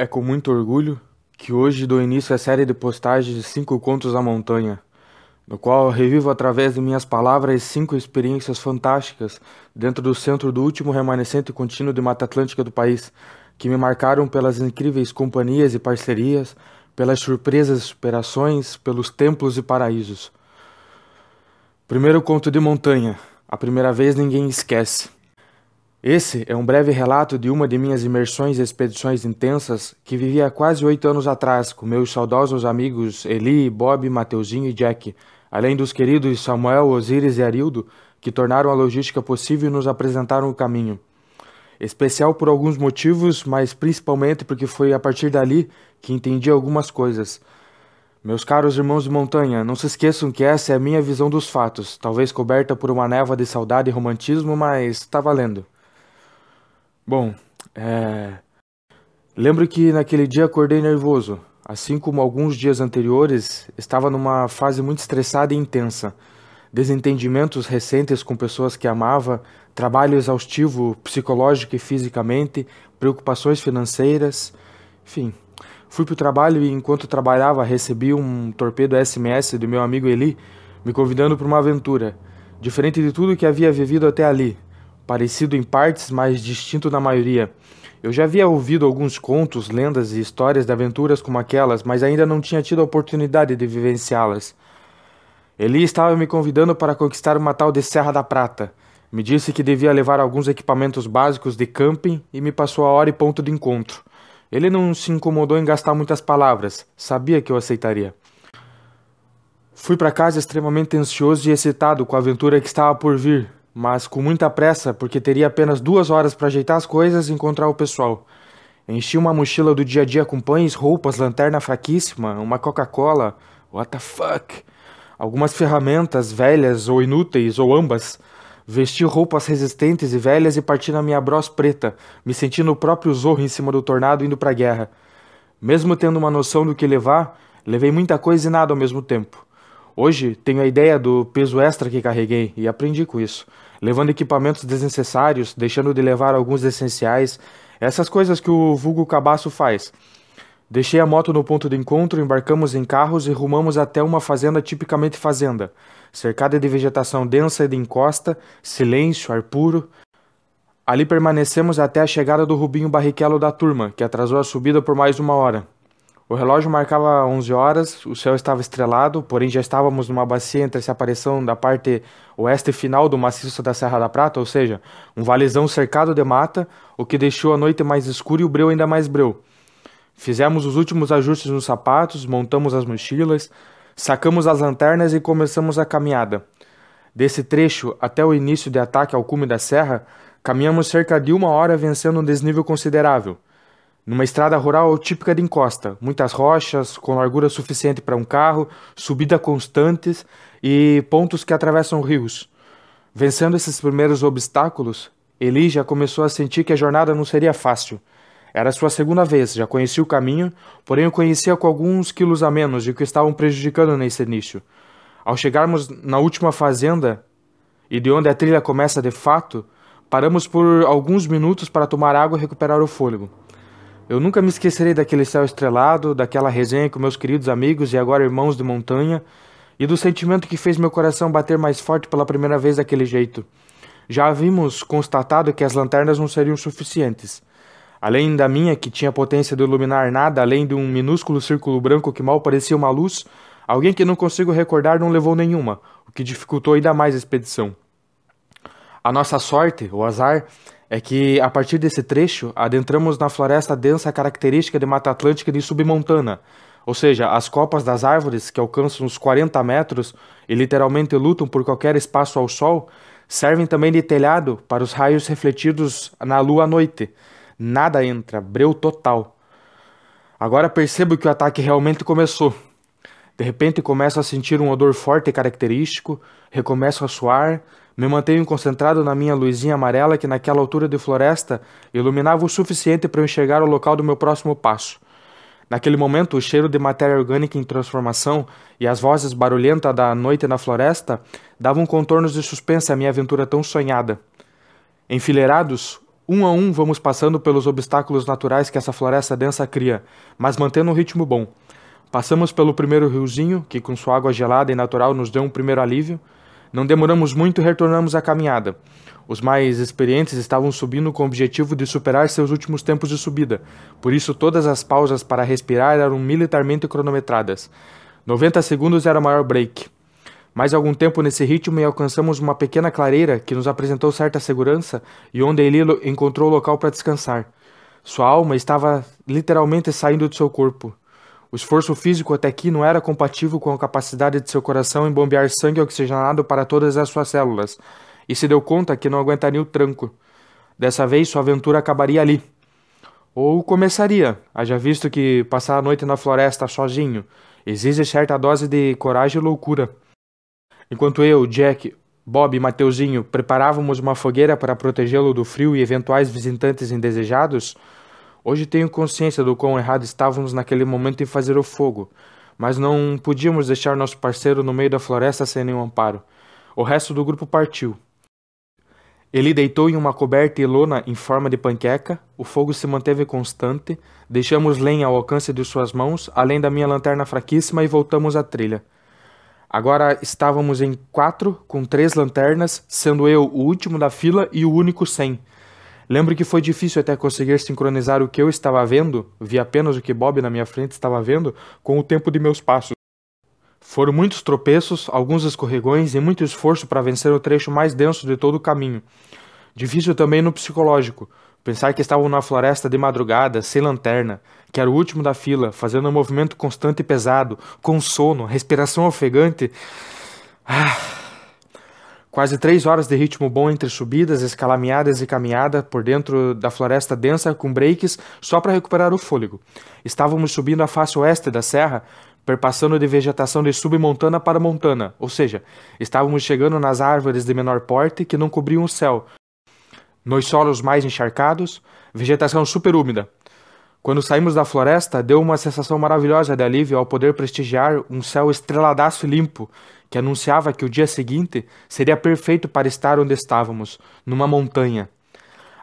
É com muito orgulho que hoje dou início à série de postagens de cinco contos à montanha, no qual revivo através de minhas palavras cinco experiências fantásticas dentro do centro do último remanescente contínuo de Mata Atlântica do país, que me marcaram pelas incríveis companhias e parcerias, pelas surpresas e superações, pelos templos e paraísos. Primeiro conto de montanha. A primeira vez ninguém esquece. Esse é um breve relato de uma de minhas imersões e expedições intensas que vivi há quase oito anos atrás com meus saudosos amigos Eli, Bob, Mateuzinho e Jack, além dos queridos Samuel, Osíris e Arildo, que tornaram a logística possível e nos apresentaram o caminho. Especial por alguns motivos, mas principalmente porque foi a partir dali que entendi algumas coisas. Meus caros irmãos de montanha, não se esqueçam que essa é a minha visão dos fatos, talvez coberta por uma névoa de saudade e romantismo, mas está valendo. Bom, é... lembro que naquele dia acordei nervoso. Assim como alguns dias anteriores, estava numa fase muito estressada e intensa. Desentendimentos recentes com pessoas que amava, trabalho exaustivo psicológico e fisicamente, preocupações financeiras, enfim. Fui para o trabalho e enquanto trabalhava recebi um torpedo SMS do meu amigo Eli me convidando para uma aventura, diferente de tudo que havia vivido até ali parecido em partes, mas distinto na maioria. Eu já havia ouvido alguns contos, lendas e histórias de aventuras como aquelas, mas ainda não tinha tido a oportunidade de vivenciá-las. Eli estava me convidando para conquistar uma tal de Serra da Prata. Me disse que devia levar alguns equipamentos básicos de camping e me passou a hora e ponto de encontro. Ele não se incomodou em gastar muitas palavras, sabia que eu aceitaria. Fui para casa extremamente ansioso e excitado com a aventura que estava por vir, mas com muita pressa, porque teria apenas duas horas para ajeitar as coisas e encontrar o pessoal. Enchi uma mochila do dia a dia com pães, roupas, lanterna fraquíssima, uma Coca-Cola, what the fuck, algumas ferramentas velhas ou inúteis, ou ambas. Vesti roupas resistentes e velhas e parti na minha bros preta, me sentindo o próprio Zorro em cima do tornado indo para a guerra. Mesmo tendo uma noção do que levar, levei muita coisa e nada ao mesmo tempo. Hoje tenho a ideia do peso extra que carreguei e aprendi com isso levando equipamentos desnecessários, deixando de levar alguns essenciais, essas coisas que o vulgo cabaço faz. Deixei a moto no ponto de encontro, embarcamos em carros e rumamos até uma fazenda tipicamente fazenda, cercada de vegetação densa e de encosta, silêncio, ar puro. Ali permanecemos até a chegada do Rubinho Barrichello da turma, que atrasou a subida por mais uma hora. O relógio marcava 11 horas, o céu estava estrelado, porém já estávamos numa bacia entre essa aparição da parte oeste final do maciço da Serra da Prata, ou seja, um valezão cercado de mata, o que deixou a noite mais escura e o breu ainda mais breu. Fizemos os últimos ajustes nos sapatos, montamos as mochilas, sacamos as lanternas e começamos a caminhada. Desse trecho até o início de ataque ao cume da serra, caminhamos cerca de uma hora vencendo um desnível considerável numa estrada rural típica de encosta, muitas rochas, com largura suficiente para um carro, subida constantes e pontos que atravessam rios. Vencendo esses primeiros obstáculos, Eli já começou a sentir que a jornada não seria fácil. Era sua segunda vez, já conhecia o caminho, porém o conhecia com alguns quilos a menos e que estavam prejudicando nesse início. Ao chegarmos na última fazenda, e de onde a trilha começa de fato, paramos por alguns minutos para tomar água e recuperar o fôlego. Eu nunca me esquecerei daquele céu estrelado, daquela resenha com meus queridos amigos e agora irmãos de montanha, e do sentimento que fez meu coração bater mais forte pela primeira vez daquele jeito. Já havíamos constatado que as lanternas não seriam suficientes. Além da minha, que tinha potência de iluminar nada além de um minúsculo círculo branco que mal parecia uma luz, alguém que não consigo recordar não levou nenhuma, o que dificultou ainda mais a expedição. A nossa sorte, o azar, é que, a partir desse trecho, adentramos na floresta densa característica de Mata Atlântica de submontana, ou seja, as copas das árvores, que alcançam uns 40 metros e literalmente lutam por qualquer espaço ao sol, servem também de telhado para os raios refletidos na lua à noite. Nada entra, breu total. Agora percebo que o ataque realmente começou. De repente começo a sentir um odor forte e característico, recomeço a suar, me mantenho concentrado na minha luzinha amarela que naquela altura de floresta iluminava o suficiente para eu enxergar o local do meu próximo passo. Naquele momento, o cheiro de matéria orgânica em transformação e as vozes barulhentas da noite na floresta davam contornos de suspense à minha aventura tão sonhada. Enfileirados, Um a um vamos passando pelos obstáculos naturais que essa floresta densa cria, mas mantendo um ritmo bom. Passamos pelo primeiro riozinho, que com sua água gelada e natural nos deu um primeiro alívio. Não demoramos muito e retornamos à caminhada. Os mais experientes estavam subindo com o objetivo de superar seus últimos tempos de subida, por isso todas as pausas para respirar eram militarmente cronometradas. 90 segundos era o maior break. Mais algum tempo nesse ritmo e alcançamos uma pequena clareira que nos apresentou certa segurança e onde Elilo encontrou o local para descansar. Sua alma estava literalmente saindo de seu corpo. O esforço físico até aqui não era compatível com a capacidade de seu coração em bombear sangue oxigenado para todas as suas células, e se deu conta que não aguentaria o tranco. Dessa vez sua aventura acabaria ali. Ou começaria, haja visto que passar a noite na floresta sozinho exige certa dose de coragem e loucura. Enquanto eu, Jack, Bob e Mateuzinho preparávamos uma fogueira para protegê-lo do frio e eventuais visitantes indesejados, hoje tenho consciência do quão errado estávamos naquele momento em fazer o fogo, mas não podíamos deixar nosso parceiro no meio da floresta sem nenhum amparo. O resto do grupo partiu. Ele deitou em uma coberta e lona em forma de panqueca, o fogo se manteve constante, deixamos lenha ao alcance de suas mãos, além da minha lanterna fraquíssima, e voltamos à trilha. Agora estávamos em quatro, com três lanternas, sendo eu o último da fila e o único sem. Lembro que foi difícil até conseguir sincronizar o que eu estava vendo, vi apenas o que Bob na minha frente estava vendo, com o tempo de meus passos. Foram muitos tropeços, alguns escorregões e muito esforço para vencer o trecho mais denso de todo o caminho. Difícil também no psicológico, Pensar que estavam na floresta de madrugada, sem lanterna, que era o último da fila, fazendo um movimento constante e pesado, com sono, respiração ofegante. Ah. Quase três horas de ritmo bom entre subidas, escalameadas e caminhada por dentro da floresta densa com breaks só para recuperar o fôlego. Estávamos subindo a face oeste da serra, perpassando de vegetação de submontana para montana, ou seja, estávamos chegando nas árvores de menor porte que não cobriam o céu, nos solos mais encharcados, vegetação super úmida. Quando saímos da floresta, deu uma sensação maravilhosa de alívio ao poder prestigiar um céu estreladaço e limpo, que anunciava que o dia seguinte seria perfeito para estar onde estávamos, numa montanha.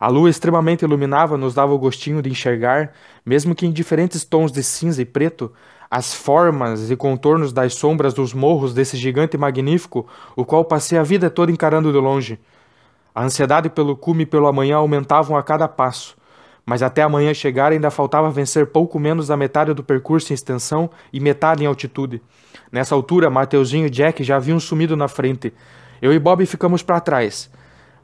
A lua extremamente iluminava nos dava o gostinho de enxergar, mesmo que em diferentes tons de cinza e preto, as formas e contornos das sombras dos morros desse gigante magnífico, o qual passei a vida toda encarando de longe. A ansiedade pelo cume e pelo amanhã aumentavam a cada passo, mas até amanhã chegar ainda faltava vencer pouco menos da metade do percurso em extensão e metade em altitude. Nessa altura, Mateuzinho e Jack já haviam sumido na frente. Eu e Bob ficamos para trás.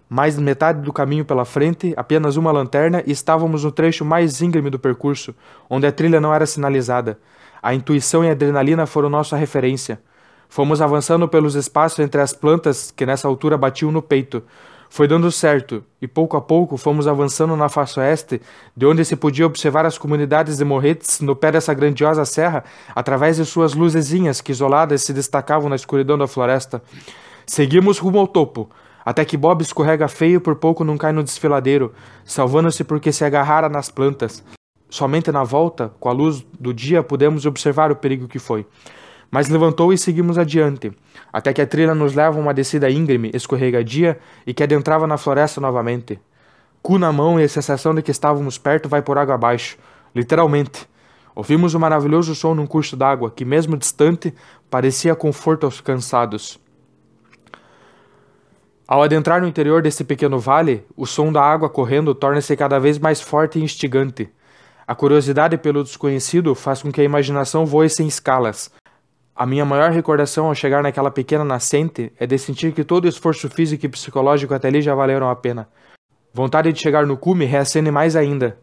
Mais de metade do caminho pela frente, apenas uma lanterna, e estávamos no trecho mais íngreme do percurso, onde a trilha não era sinalizada. A intuição e a adrenalina foram nossa referência. Fomos avançando pelos espaços entre as plantas que nessa altura batiam no peito. Foi dando certo, e pouco a pouco fomos avançando na face oeste, de onde se podia observar as comunidades de morretes no pé dessa grandiosa serra, através de suas luzezinhas que isoladas se destacavam na escuridão da floresta. Seguimos rumo ao topo, até que Bob escorrega feio por pouco não cai no desfiladeiro, salvando-se porque se agarrara nas plantas. Somente na volta, com a luz do dia, pudemos observar o perigo que foi. Mas levantou e seguimos adiante, até que a trilha nos leva a uma descida íngreme, escorregadia e que adentrava na floresta novamente. Cu na mão e a sensação de que estávamos perto vai por água abaixo, literalmente. Ouvimos um maravilhoso som num curso d'água que, mesmo distante, parecia conforto aos cansados. Ao adentrar no interior desse pequeno vale, o som da água correndo torna-se cada vez mais forte e instigante. A curiosidade pelo desconhecido faz com que a imaginação voe sem escalas, a minha maior recordação ao chegar naquela pequena nascente é de sentir que todo o esforço físico e psicológico até ali já valeram a pena. Vontade de chegar no cume reacende mais ainda.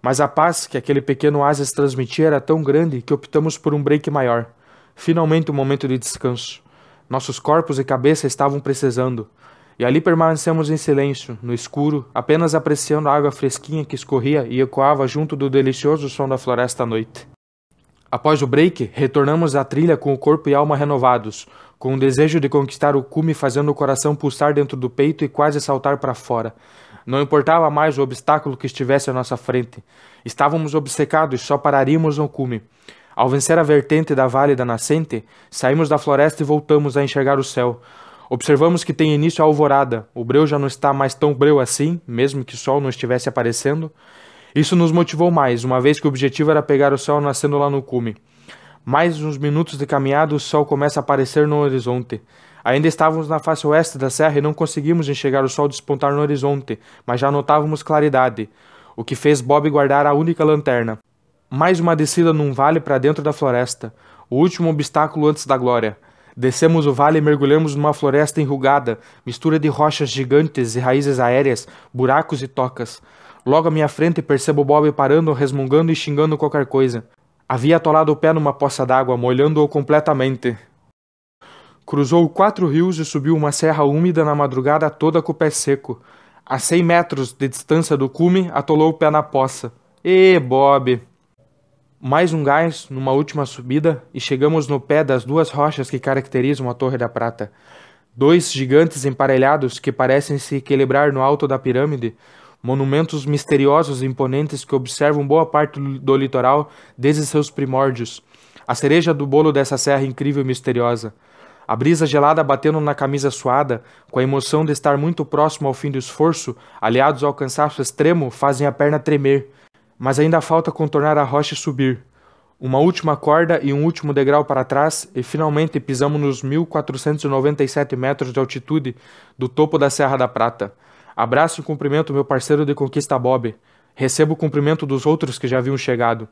Mas a paz que aquele pequeno oásis transmitia era tão grande que optamos por um break maior. Finalmente um momento de descanso. Nossos corpos e cabeça estavam precisando. E ali permanecemos em silêncio, no escuro, apenas apreciando a água fresquinha que escorria e ecoava junto do delicioso som da floresta à noite. Após o break, retornamos à trilha com o corpo e alma renovados, com o desejo de conquistar o cume fazendo o coração pulsar dentro do peito e quase saltar para fora. Não importava mais o obstáculo que estivesse à nossa frente. Estávamos obcecados só pararíamos no cume. Ao vencer a vertente da Vale da Nascente, saímos da floresta e voltamos a enxergar o céu. Observamos que tem início a alvorada. O breu já não está mais tão breu assim, mesmo que o sol não estivesse aparecendo. Isso nos motivou mais, uma vez que o objetivo era pegar o sol nascendo lá no cume. Mais uns minutos de caminhada, o sol começa a aparecer no horizonte. Ainda estávamos na face oeste da serra e não conseguimos enxergar o sol despontar no horizonte, mas já notávamos claridade, o que fez Bob guardar a única lanterna. Mais uma descida num vale para dentro da floresta, o último obstáculo antes da glória. Descemos o vale e mergulhamos numa floresta enrugada, mistura de rochas gigantes e raízes aéreas, buracos e tocas. Logo à minha frente percebo Bob parando, resmungando e xingando qualquer coisa. Havia atolado o pé numa poça d'água, molhando-o completamente. Cruzou quatro rios e subiu uma serra úmida na madrugada toda com o pé seco. A cem metros de distância do cume, atolou o pé na poça. E Bob! Mais um gás numa última subida e chegamos no pé das duas rochas que caracterizam a Torre da Prata. Dois gigantes emparelhados que parecem se equilibrar no alto da pirâmide, monumentos misteriosos e imponentes que observam boa parte do litoral desde seus primórdios. A cereja do bolo dessa serra incrível e misteriosa. A brisa gelada batendo na camisa suada, com a emoção de estar muito próximo ao fim do esforço, aliados ao cansaço extremo, fazem a perna tremer. Mas ainda falta contornar a rocha e subir. Uma última corda e um último degrau para trás, e finalmente pisamos nos 1497 metros de altitude do topo da Serra da Prata. Abraço e cumprimento meu parceiro de conquista Bob. Recebo o cumprimento dos outros que já haviam chegado.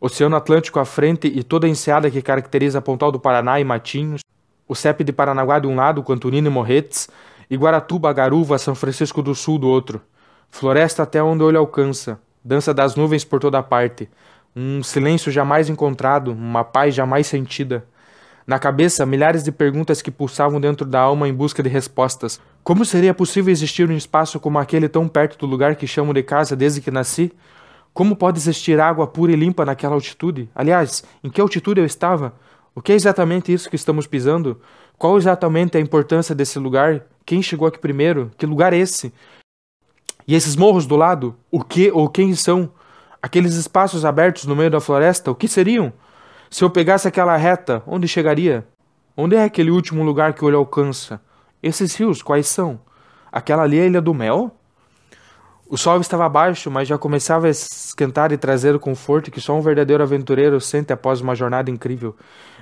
Oceano Atlântico à frente e toda a enseada que caracteriza Pontal do Paraná e Matinhos, o CEP de Paranaguá de um lado, Quantunino e Morretes, e Guaratuba, Garuva, São Francisco do Sul do outro. Floresta até onde o olho alcança, dança das nuvens por toda parte, um silêncio jamais encontrado, uma paz jamais sentida. Na cabeça, milhares de perguntas que pulsavam dentro da alma em busca de respostas. Como seria possível existir um espaço como aquele tão perto do lugar que chamo de casa desde que nasci? Como pode existir água pura e limpa naquela altitude? Aliás, em que altitude eu estava? O que é exatamente isso que estamos pisando? Qual exatamente a importância desse lugar? Quem chegou aqui primeiro? Que lugar é esse? E esses morros do lado? O que ou quem são? Aqueles espaços abertos no meio da floresta, o que seriam? Se eu pegasse aquela reta, onde chegaria? Onde é aquele último lugar que o olho alcança? Esses rios, quais são? Aquela ali é a Ilha do Mel? O sol estava baixo, mas já começava a esquentar e trazer o conforto que só um verdadeiro aventureiro sente após uma jornada incrível.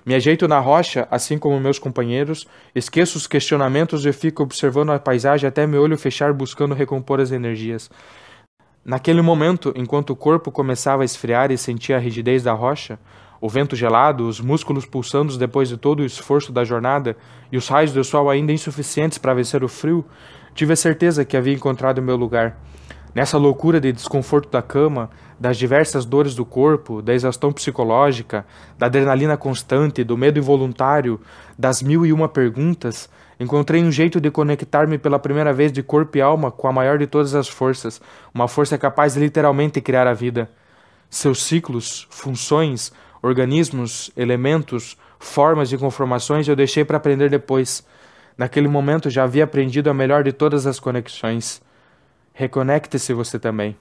Me ajeito na rocha, assim como meus companheiros, esqueço os questionamentos e fico observando a paisagem até meu olho fechar buscando recompor as energias. Naquele momento, enquanto o corpo começava a esfriar e sentia a rigidez da rocha, o vento gelado, os músculos pulsando depois de todo o esforço da jornada e os raios do sol ainda insuficientes para vencer o frio, tive a certeza que havia encontrado meu lugar. Nessa loucura de desconforto da cama, das diversas dores do corpo, da exaustão psicológica, da adrenalina constante, do medo involuntário, das mil e uma perguntas, encontrei um jeito de conectar-me pela primeira vez de corpo e alma com a maior de todas as forças, uma força capaz de literalmente criar a vida. Seus ciclos, funções, organismos, elementos, formas e conformações eu deixei para aprender depois. Naquele momento já havia aprendido a melhor de todas as conexões. Reconecte-se você também.